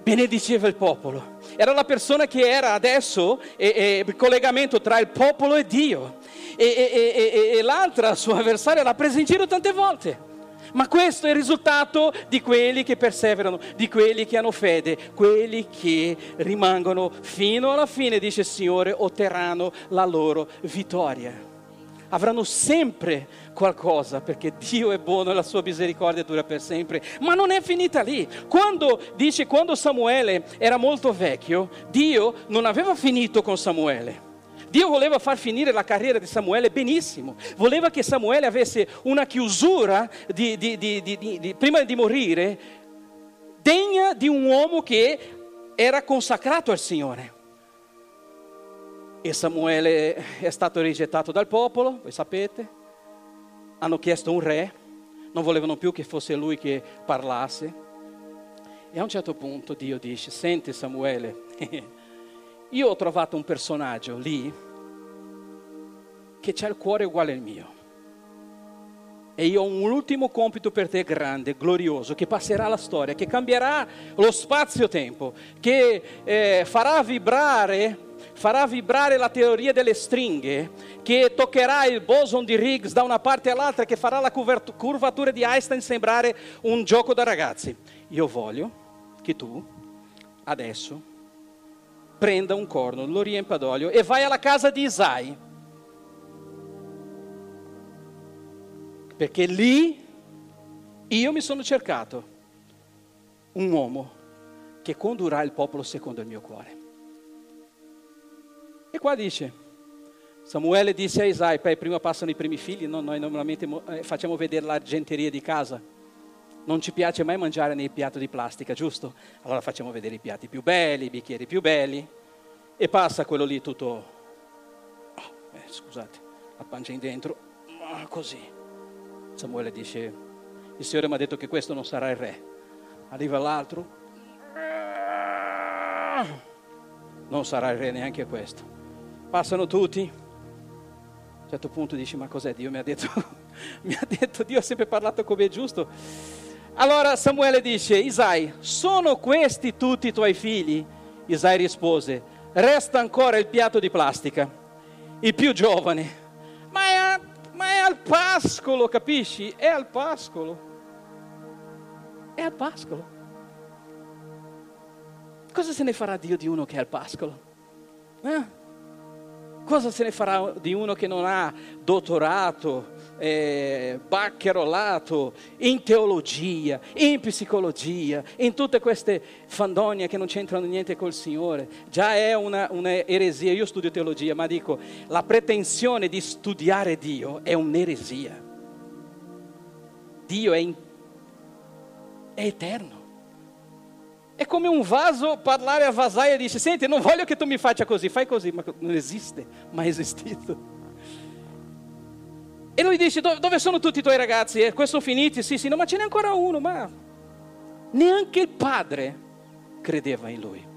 benediceva il popolo. Era la persona che era adesso il collegamento tra il popolo e Dio. E, e, e l'altra, sua avversaria, l'ha presa in giro tante volte. Ma questo è il risultato di quelli che perseverano, di quelli che hanno fede, quelli che rimangono fino alla fine, dice il Signore, otterranno la loro vittoria. Avranno sempre qualcosa perché Dio è buono e la sua misericordia dura per sempre. Ma non è finita lì. Quando dice quando Samuele era molto vecchio, Dio non aveva finito con Samuele Dio voleva far finire la carriera di Samuele benissimo, voleva che Samuele avesse una chiusura di, di, di, prima di morire degna di un uomo che era consacrato al Signore. E Samuele è stato rigettato dal popolo, voi sapete, hanno chiesto un re, non volevano più che fosse lui che parlasse. E a un certo punto Dio dice, senti Samuele, *laughs* io ho trovato un personaggio lì che ha il cuore uguale al mio. E io ho un ultimo compito per te grande, glorioso, che passerà la storia, che cambierà lo spazio-tempo, che eh, farà vibrare farà vibrare la teoria delle stringhe, che toccherà il boson di Higgs da una parte all'altra, che farà la curvatura di Einstein sembrare un gioco da ragazzi. Io voglio che tu adesso prenda un corno, lo riempa d'olio e vai alla casa di Isai. Perché lì io mi sono cercato un uomo che condurrà il popolo secondo il mio cuore. E qua dice, Samuele disse a Isai, poi prima passano i primi figli, no? noi normalmente eh, facciamo vedere l'argenteria di casa. Non ci piace mai mangiare nei piatti di plastica, giusto? Allora facciamo vedere i piatti più belli, i bicchieri più belli. E passa quello lì tutto... Oh, eh, scusate, la pancia in dentro. Oh, così. Samuele dice, il Signore mi ha detto che questo non sarà il re. Arriva l'altro. Non sarà il re neanche questo. Passano tutti un certo punto dici, ma cos'è? Dio mi ha detto, *laughs* mi ha detto, Dio ha sempre parlato come è giusto. Allora Samuele dice, Isai, sono questi tutti i tuoi figli? Isai rispose, resta ancora il piatto di plastica, il più giovane, ma è, ma è al pascolo, capisci? È al pascolo. È al pascolo. Cosa se ne farà Dio di uno che è al pascolo? Eh? Cosa se ne farà di uno che non ha dottorato, eh, baccherolato in teologia, in psicologia, in tutte queste fandonie che non c'entrano niente col Signore? Già è una, una eresia. Io studio teologia, ma dico, la pretensione di studiare Dio è un'eresia. Dio è, in, è eterno. È come un vaso parlare a vasaia e dice, senti, non voglio che tu mi faccia così, fai così, ma non esiste, mai esistito. E lui dice, dove sono tutti i tuoi ragazzi? Eh, questo finiti? Sì, sì, no, ma ce n'è ancora uno, ma neanche il padre credeva in lui.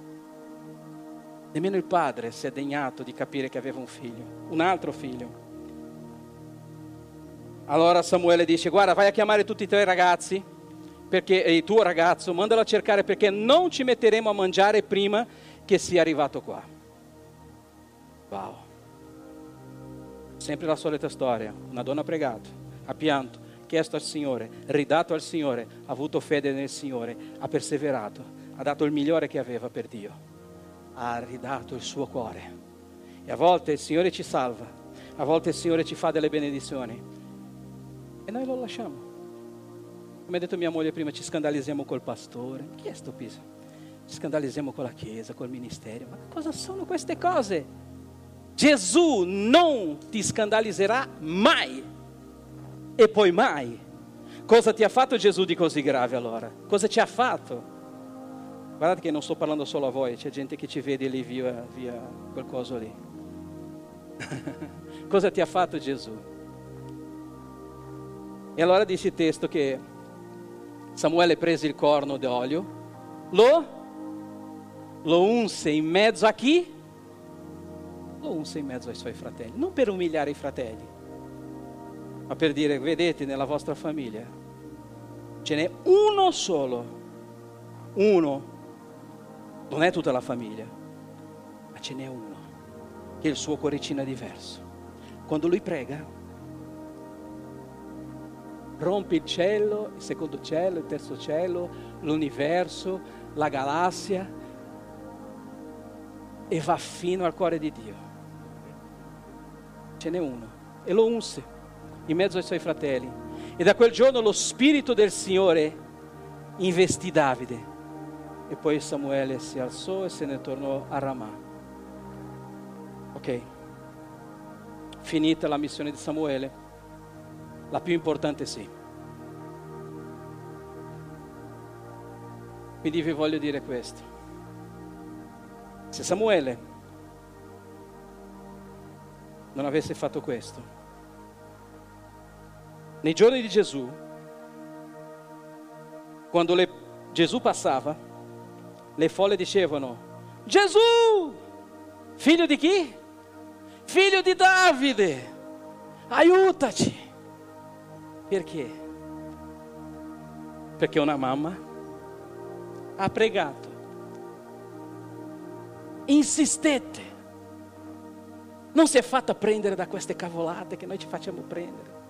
Nemmeno il padre si è degnato di capire che aveva un figlio, un altro figlio. Allora Samuele dice, guarda, vai a chiamare tutti i tuoi ragazzi perché il tuo ragazzo, mandalo a cercare perché non ci metteremo a mangiare prima che sia arrivato qua. Wow. Sempre la solita storia, una donna ha pregato, ha pianto, chiesto al Signore, ridato al Signore, ha avuto fede nel Signore, ha perseverato, ha dato il migliore che aveva per Dio, ha ridato il suo cuore. E a volte il Signore ci salva, a volte il Signore ci fa delle benedizioni e noi lo lasciamo. Come ha detto mia moglie prima, ci scandalizziamo col pastore. Chi è sto piso? Ci scandalizziamo con la Chiesa, col ministero. Ma cosa sono queste cose? Gesù non ti scandalizzerà mai. E poi mai. Cosa ti ha fatto Gesù di così grave allora? Cosa ci ha fatto? Guardate che non sto parlando solo a voi, c'è gente che ci vede lì via, via quel coso lì. *laughs* Cosa ti ha fatto Gesù? E allora dice il testo che Samuele prese il corno d'olio, lo, lo unse in mezzo a chi? Unse in mezzo ai suoi fratelli, non per umiliare i fratelli, ma per dire, vedete, nella vostra famiglia ce n'è uno solo, uno, non è tutta la famiglia, ma ce n'è uno, che il suo cuoricino è diverso. Quando lui prega, rompe il cielo, il secondo cielo, il terzo cielo, l'universo, la galassia e va fino al cuore di Dio. Ce n'è uno e lo unse in mezzo ai suoi fratelli. E da quel giorno lo Spirito del Signore investì Davide. E poi Samuele si alzò e se ne tornò a Ramà. Ok, finita la missione di Samuele la più importante sì. Quindi vi voglio dire questo. Se Samuele non avesse fatto questo, nei giorni di Gesù, quando le, Gesù passava, le folle dicevano, Gesù, figlio di chi? Figlio di Davide, aiutaci. Perché? Perché una mamma ha pregato. Insistette. Non si è fatta prendere da queste cavolate che noi ci facciamo prendere.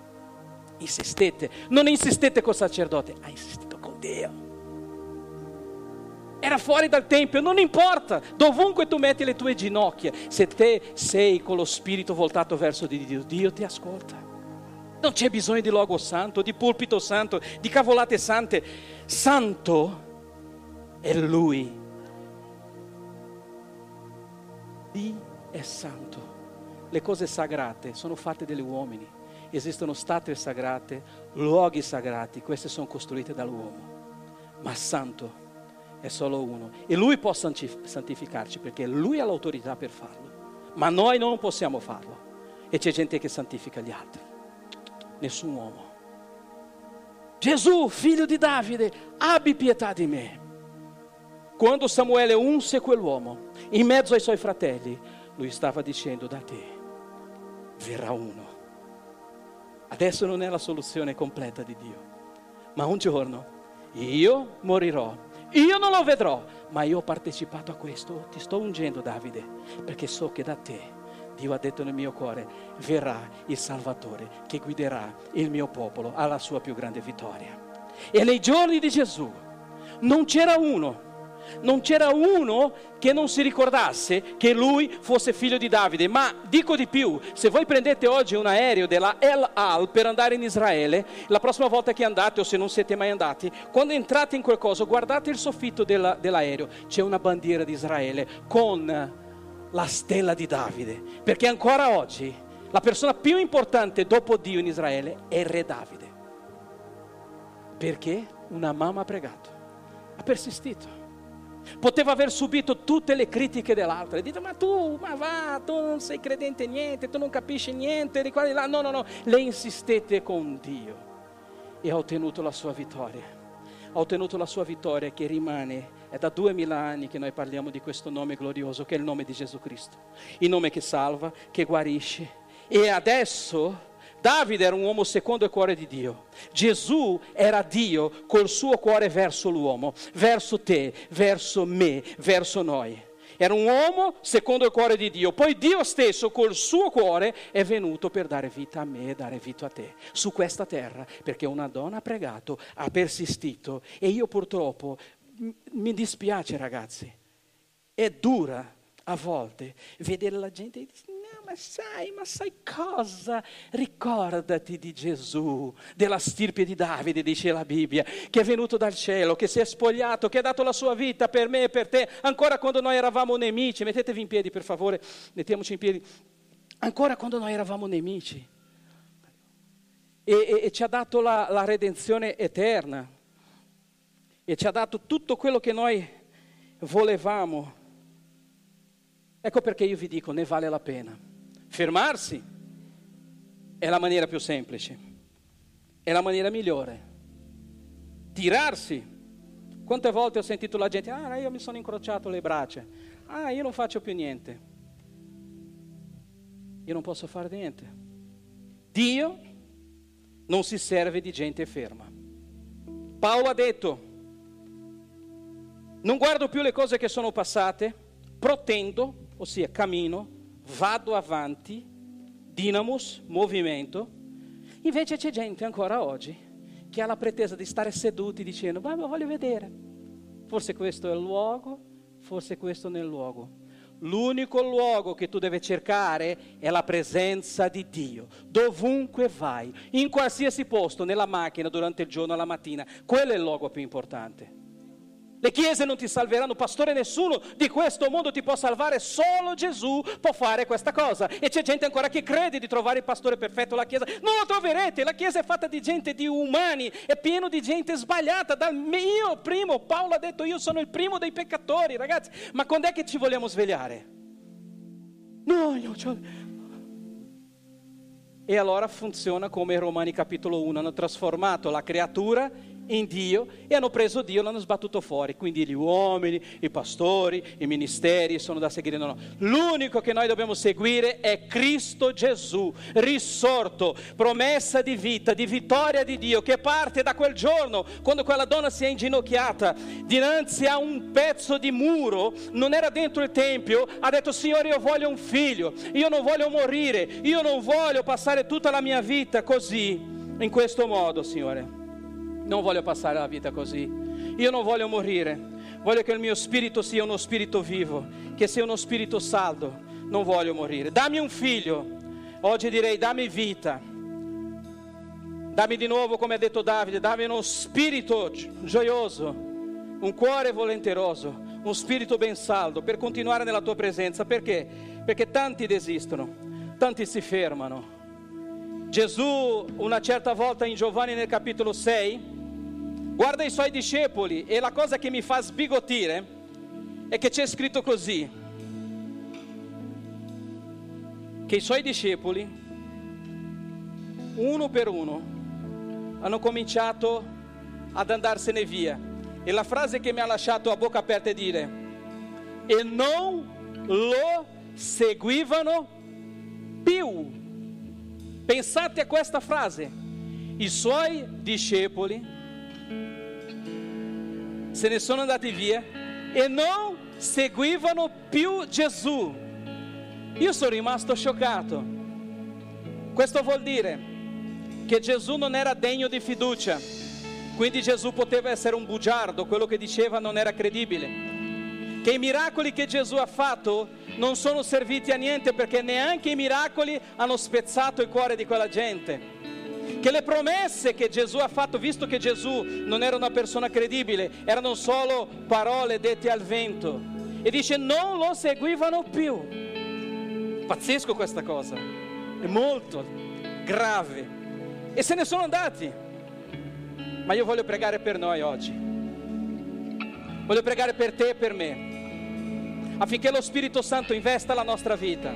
Insistete. Non insistete col sacerdote, ha insistito con Dio. Era fuori dal Tempio, non importa, dovunque tu metti le tue ginocchia, se te sei con lo spirito voltato verso di Dio, Dio ti ascolta. Non c'è bisogno di logo santo, di pulpito santo, di cavolate sante. Santo è Lui. Lui è santo. Le cose sagrate sono fatte dagli uomini. Esistono statue sagrate, luoghi sagrati, queste sono costruite dall'uomo. Ma santo è solo uno. E lui può santificarci perché lui ha l'autorità per farlo. Ma noi non possiamo farlo. E c'è gente che santifica gli altri. Nessun uomo. Gesù, figlio di Davide, abbi pietà di me. Quando Samuele unse quell'uomo in mezzo ai suoi fratelli, lui stava dicendo da te verrà uno. Adesso non è la soluzione completa di Dio, ma un giorno io morirò, io non lo vedrò, ma io ho partecipato a questo, ti sto ungendo Davide, perché so che da te Dio ha detto nel mio cuore, verrà il Salvatore che guiderà il mio popolo alla sua più grande vittoria. E nei giorni di Gesù non c'era uno, non c'era uno che non si ricordasse che lui fosse figlio di Davide. Ma dico di più, se voi prendete oggi un aereo della El Al per andare in Israele, la prossima volta che andate o se non siete mai andati, quando entrate in qualcosa, guardate il soffitto della, dell'aereo, c'è una bandiera di Israele con la stella di Davide, perché ancora oggi la persona più importante dopo Dio in Israele è il re Davide. Perché una mamma ha pregato, ha persistito. Poteva aver subito tutte le critiche dell'altra. Dite, ma tu, ma va, tu non sei credente niente, tu non capisci niente, di qua di là. No, no, no, lei insistette con Dio e ha ottenuto la sua vittoria. Ha ottenuto la sua vittoria che rimane è da duemila anni che noi parliamo di questo nome glorioso che è il nome di Gesù Cristo. Il nome che salva, che guarisce. E adesso Davide era un uomo secondo il cuore di Dio. Gesù era Dio col suo cuore verso l'uomo, verso te, verso me, verso noi. Era un uomo secondo il cuore di Dio. Poi Dio stesso col suo cuore è venuto per dare vita a me e dare vita a te su questa terra, perché una donna ha pregato, ha persistito e io purtroppo mi dispiace ragazzi, è dura a volte vedere la gente e dire, ma sai, ma sai cosa? Ricordati di Gesù, della stirpe di Davide, dice la Bibbia, che è venuto dal cielo, che si è spogliato, che ha dato la sua vita per me e per te, ancora quando noi eravamo nemici, mettetevi in piedi per favore, mettiamoci in piedi, ancora quando noi eravamo nemici. E, e, e ci ha dato la, la redenzione eterna e ci ha dato tutto quello che noi volevamo. Ecco perché io vi dico, ne vale la pena. Fermarsi è la maniera più semplice, è la maniera migliore. Tirarsi. Quante volte ho sentito la gente, ah, io mi sono incrociato le braccia, ah, io non faccio più niente. Io non posso fare niente. Dio non si serve di gente ferma. Paolo ha detto, non guardo più le cose che sono passate, protendo, ossia cammino, vado avanti, dinamos, movimento. Invece c'è gente ancora oggi che ha la pretesa di stare seduti dicendo, ma voglio vedere. Forse questo è il luogo, forse questo non è il luogo. L'unico luogo che tu devi cercare è la presenza di Dio. Dovunque vai, in qualsiasi posto, nella macchina, durante il giorno, la mattina, quello è il luogo più importante. Le chiese non ti salveranno, pastore, nessuno di questo mondo ti può salvare, solo Gesù può fare questa cosa. E c'è gente ancora che crede di trovare il pastore perfetto, la chiesa. Non lo troverete, la chiesa è fatta di gente, di umani, è pieno di gente sbagliata. Dal mio primo, Paolo ha detto io sono il primo dei peccatori, ragazzi. Ma quando è che ci vogliamo svegliare? No, io ho... E allora funziona come Romani capitolo 1, hanno trasformato la creatura in Dio e hanno preso Dio e l'hanno sbattuto fuori. Quindi gli uomini, i pastori, i ministeri sono da seguire. No, no. L'unico che noi dobbiamo seguire è Cristo Gesù, risorto, promessa di vita, di vittoria di Dio, che parte da quel giorno quando quella donna si è inginocchiata dinanzi a un pezzo di muro, non era dentro il Tempio, ha detto Signore io voglio un figlio, io non voglio morire, io non voglio passare tutta la mia vita così, in questo modo, Signore. Non voglio passare la vita così. Io non voglio morire. Voglio che il mio spirito sia uno spirito vivo, che sia uno spirito saldo. Non voglio morire. Dammi un figlio. Oggi direi dammi vita. Dammi di nuovo, come ha detto Davide, dammi uno spirito gioioso, un cuore volenteroso, un spirito ben saldo per continuare nella tua presenza. Perché? Perché tanti desistono tanti si fermano. Gesù una certa volta in Giovanni nel capitolo 6 guarda i suoi discepoli e la cosa che mi fa sbigottire è che c'è scritto così, che i suoi discepoli, uno per uno, hanno cominciato ad andarsene via. E la frase che mi ha lasciato a bocca aperta è dire, e non lo seguivano più. Pensate a questa frase. I suoi discepoli se ne sono andati via e non seguivano più Gesù. Io sono rimasto scioccato. Questo vuol dire che Gesù non era degno di fiducia, quindi Gesù poteva essere un bugiardo, quello che diceva non era credibile. Che i miracoli che Gesù ha fatto non sono serviti a niente perché neanche i miracoli hanno spezzato il cuore di quella gente. Che le promesse che Gesù ha fatto, visto che Gesù non era una persona credibile, erano solo parole dette al vento. E dice non lo seguivano più. Pazzesco questa cosa, è molto grave. E se ne sono andati. Ma io voglio pregare per noi oggi. Voglio pregare per te e per me affinché lo Spirito Santo investa la nostra vita,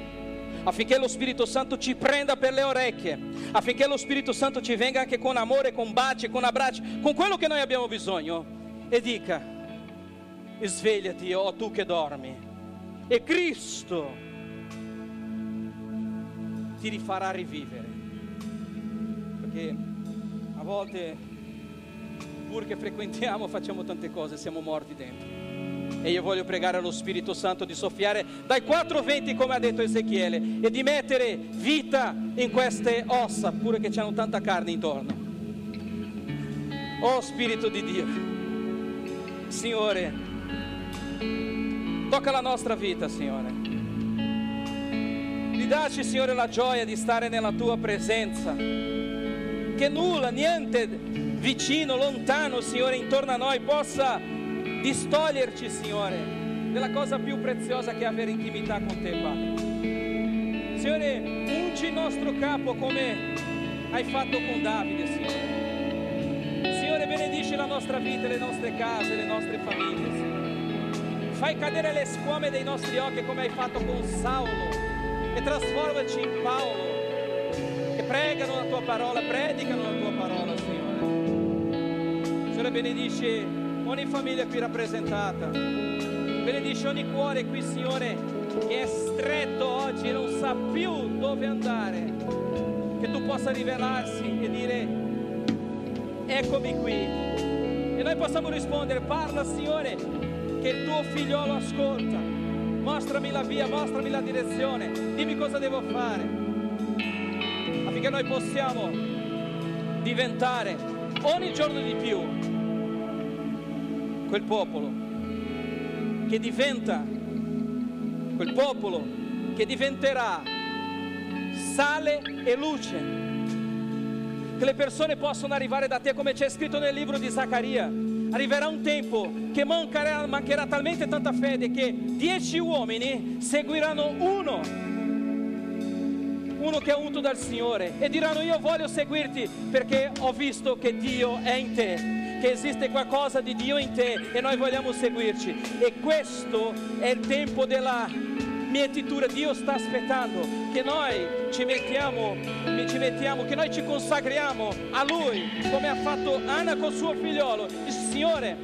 affinché lo Spirito Santo ci prenda per le orecchie, affinché lo Spirito Santo ci venga anche con amore, con baci, con abbracci, con quello che noi abbiamo bisogno e dica, svegliati, oh tu che dormi, e Cristo ti rifarà rivivere, perché a volte pur che frequentiamo facciamo tante cose, siamo morti dentro. E io voglio pregare allo Spirito Santo di soffiare dai quattro venti, come ha detto Ezechiele, e di mettere vita in queste ossa, pure che c'hanno tanta carne intorno. Oh Spirito di Dio, Signore, tocca la nostra vita, Signore. Ridaci, Signore, la gioia di stare nella tua presenza. Che nulla, niente vicino, lontano, Signore, intorno a noi possa distoglierci, Signore, della cosa più preziosa che è avere intimità con te, Padre. Signore, ungi il nostro capo come hai fatto con Davide, Signore. Signore, benedici la nostra vita, le nostre case, le nostre famiglie, Signore. Fai cadere le squame dei nostri occhi come hai fatto con Saulo e trasformaci in Paolo che pregano la tua parola, predicano la tua parola, Signore. Signore, benedici ogni famiglia qui rappresentata. Benedici ogni cuore qui, Signore, che è stretto oggi e non sa più dove andare. Che tu possa rivelarsi e dire, eccomi qui. E noi possiamo rispondere, parla Signore, che il tuo figliolo ascolta. Mostrami la via, mostrami la direzione, dimmi cosa devo fare. Affinché noi possiamo diventare ogni giorno di più quel popolo che diventa, quel popolo che diventerà sale e luce. Che le persone possono arrivare da te come c'è scritto nel libro di Zaccaria. Arriverà un tempo che mancherà, mancherà talmente tanta fede che dieci uomini seguiranno uno uno che è unto dal Signore e diranno io voglio seguirti perché ho visto che Dio è in te che esiste qualcosa di Dio in te e noi vogliamo seguirci. E questo è il tempo della mietitura. Dio sta aspettando che noi ci mettiamo, ci mettiamo, che noi ci consacriamo a Lui, come ha fatto Anna con suo figliolo. Dice, Signore,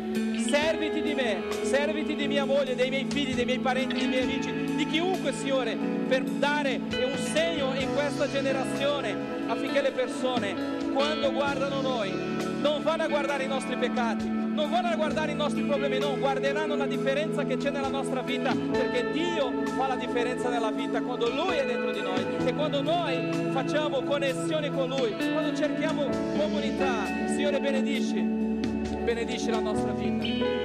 serviti di me, serviti di mia moglie, dei miei figli, dei miei parenti, dei miei amici, di chiunque, Signore, per dare un segno in questa generazione affinché le persone, quando guardano noi, non vanno a guardare i nostri peccati, non vanno a guardare i nostri problemi, no, guarderanno la differenza che c'è nella nostra vita, perché Dio fa la differenza nella vita quando Lui è dentro di noi e quando noi facciamo connessione con Lui, quando cerchiamo comunità. Signore, benedici, benedici la nostra vita,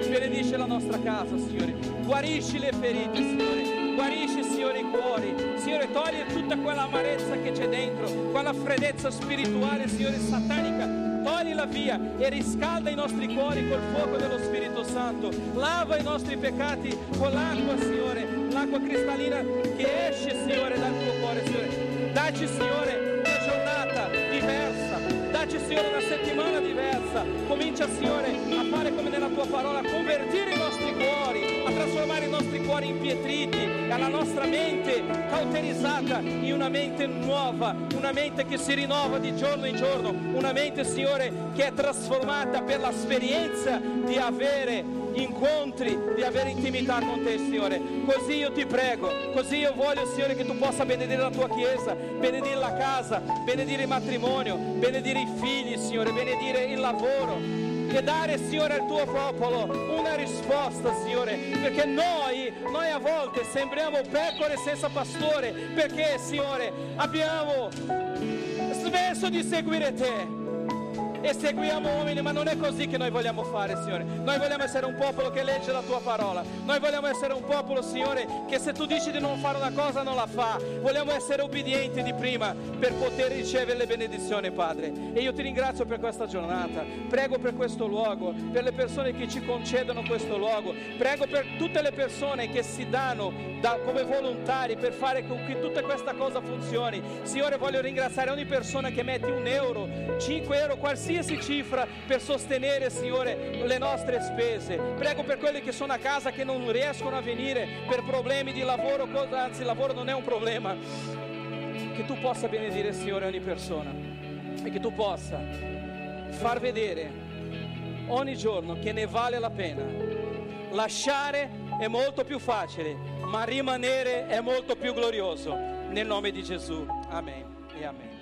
benedici la nostra casa, Signore, guarisci le ferite, Signore, guarisci, Signore, i cuori, Signore, togli tutta quella amarezza che c'è dentro, quella freddezza spirituale, Signore, satanica toglila via e riscalda i nostri cuori col fuoco dello Spirito Santo. Lava i nostri peccati con l'acqua, Signore, l'acqua cristallina che esce, Signore, dal tuo cuore, Signore Dacci, Signore, una giornata diversa. Dacci, Signore, una settimana diversa. Comincia, Signore, a fare come nella tua parola, convertire i nostri cuori, a trasformare i nostri cuori impietriti e la nostra mente cauterizzata in una mente nuova, una mente che si rinnova di giorno in giorno, una mente, Signore, che è trasformata per l'esperienza di avere incontri, di avere intimità con te, Signore. Così io ti prego, così io voglio, Signore, che tu possa benedire la tua chiesa, benedire la casa, benedire il matrimonio, benedire i figli, Signore, benedire il lavoro e dare, Signore, al tuo popolo una risposta, Signore, perché noi, noi a volte sembriamo pecore senza pastore, perché, Signore, abbiamo smesso di seguire te e seguiamo uomini, ma non è così che noi vogliamo fare, Signore. Noi vogliamo essere un popolo che legge la tua parola. Noi vogliamo essere un popolo, Signore, che se tu dici di non fare una cosa non la fa. Vogliamo essere obbedienti di prima per poter ricevere le benedizioni, Padre. E io ti ringrazio per questa giornata. Prego per questo luogo, per le persone che ci concedono questo luogo. Prego per tutte le persone che si danno da, come volontari per fare con che tutta questa cosa funzioni. Signore, voglio ringraziare ogni persona che mette un euro, 5 euro, qualsiasi qualsiasi cifra per sostenere, Signore, le nostre spese. Prego per quelli che sono a casa che non riescono a venire per problemi di lavoro, anzi lavoro non è un problema. Che tu possa benedire, Signore, ogni persona e che tu possa far vedere ogni giorno che ne vale la pena. Lasciare è molto più facile, ma rimanere è molto più glorioso. Nel nome di Gesù. Amen e amen.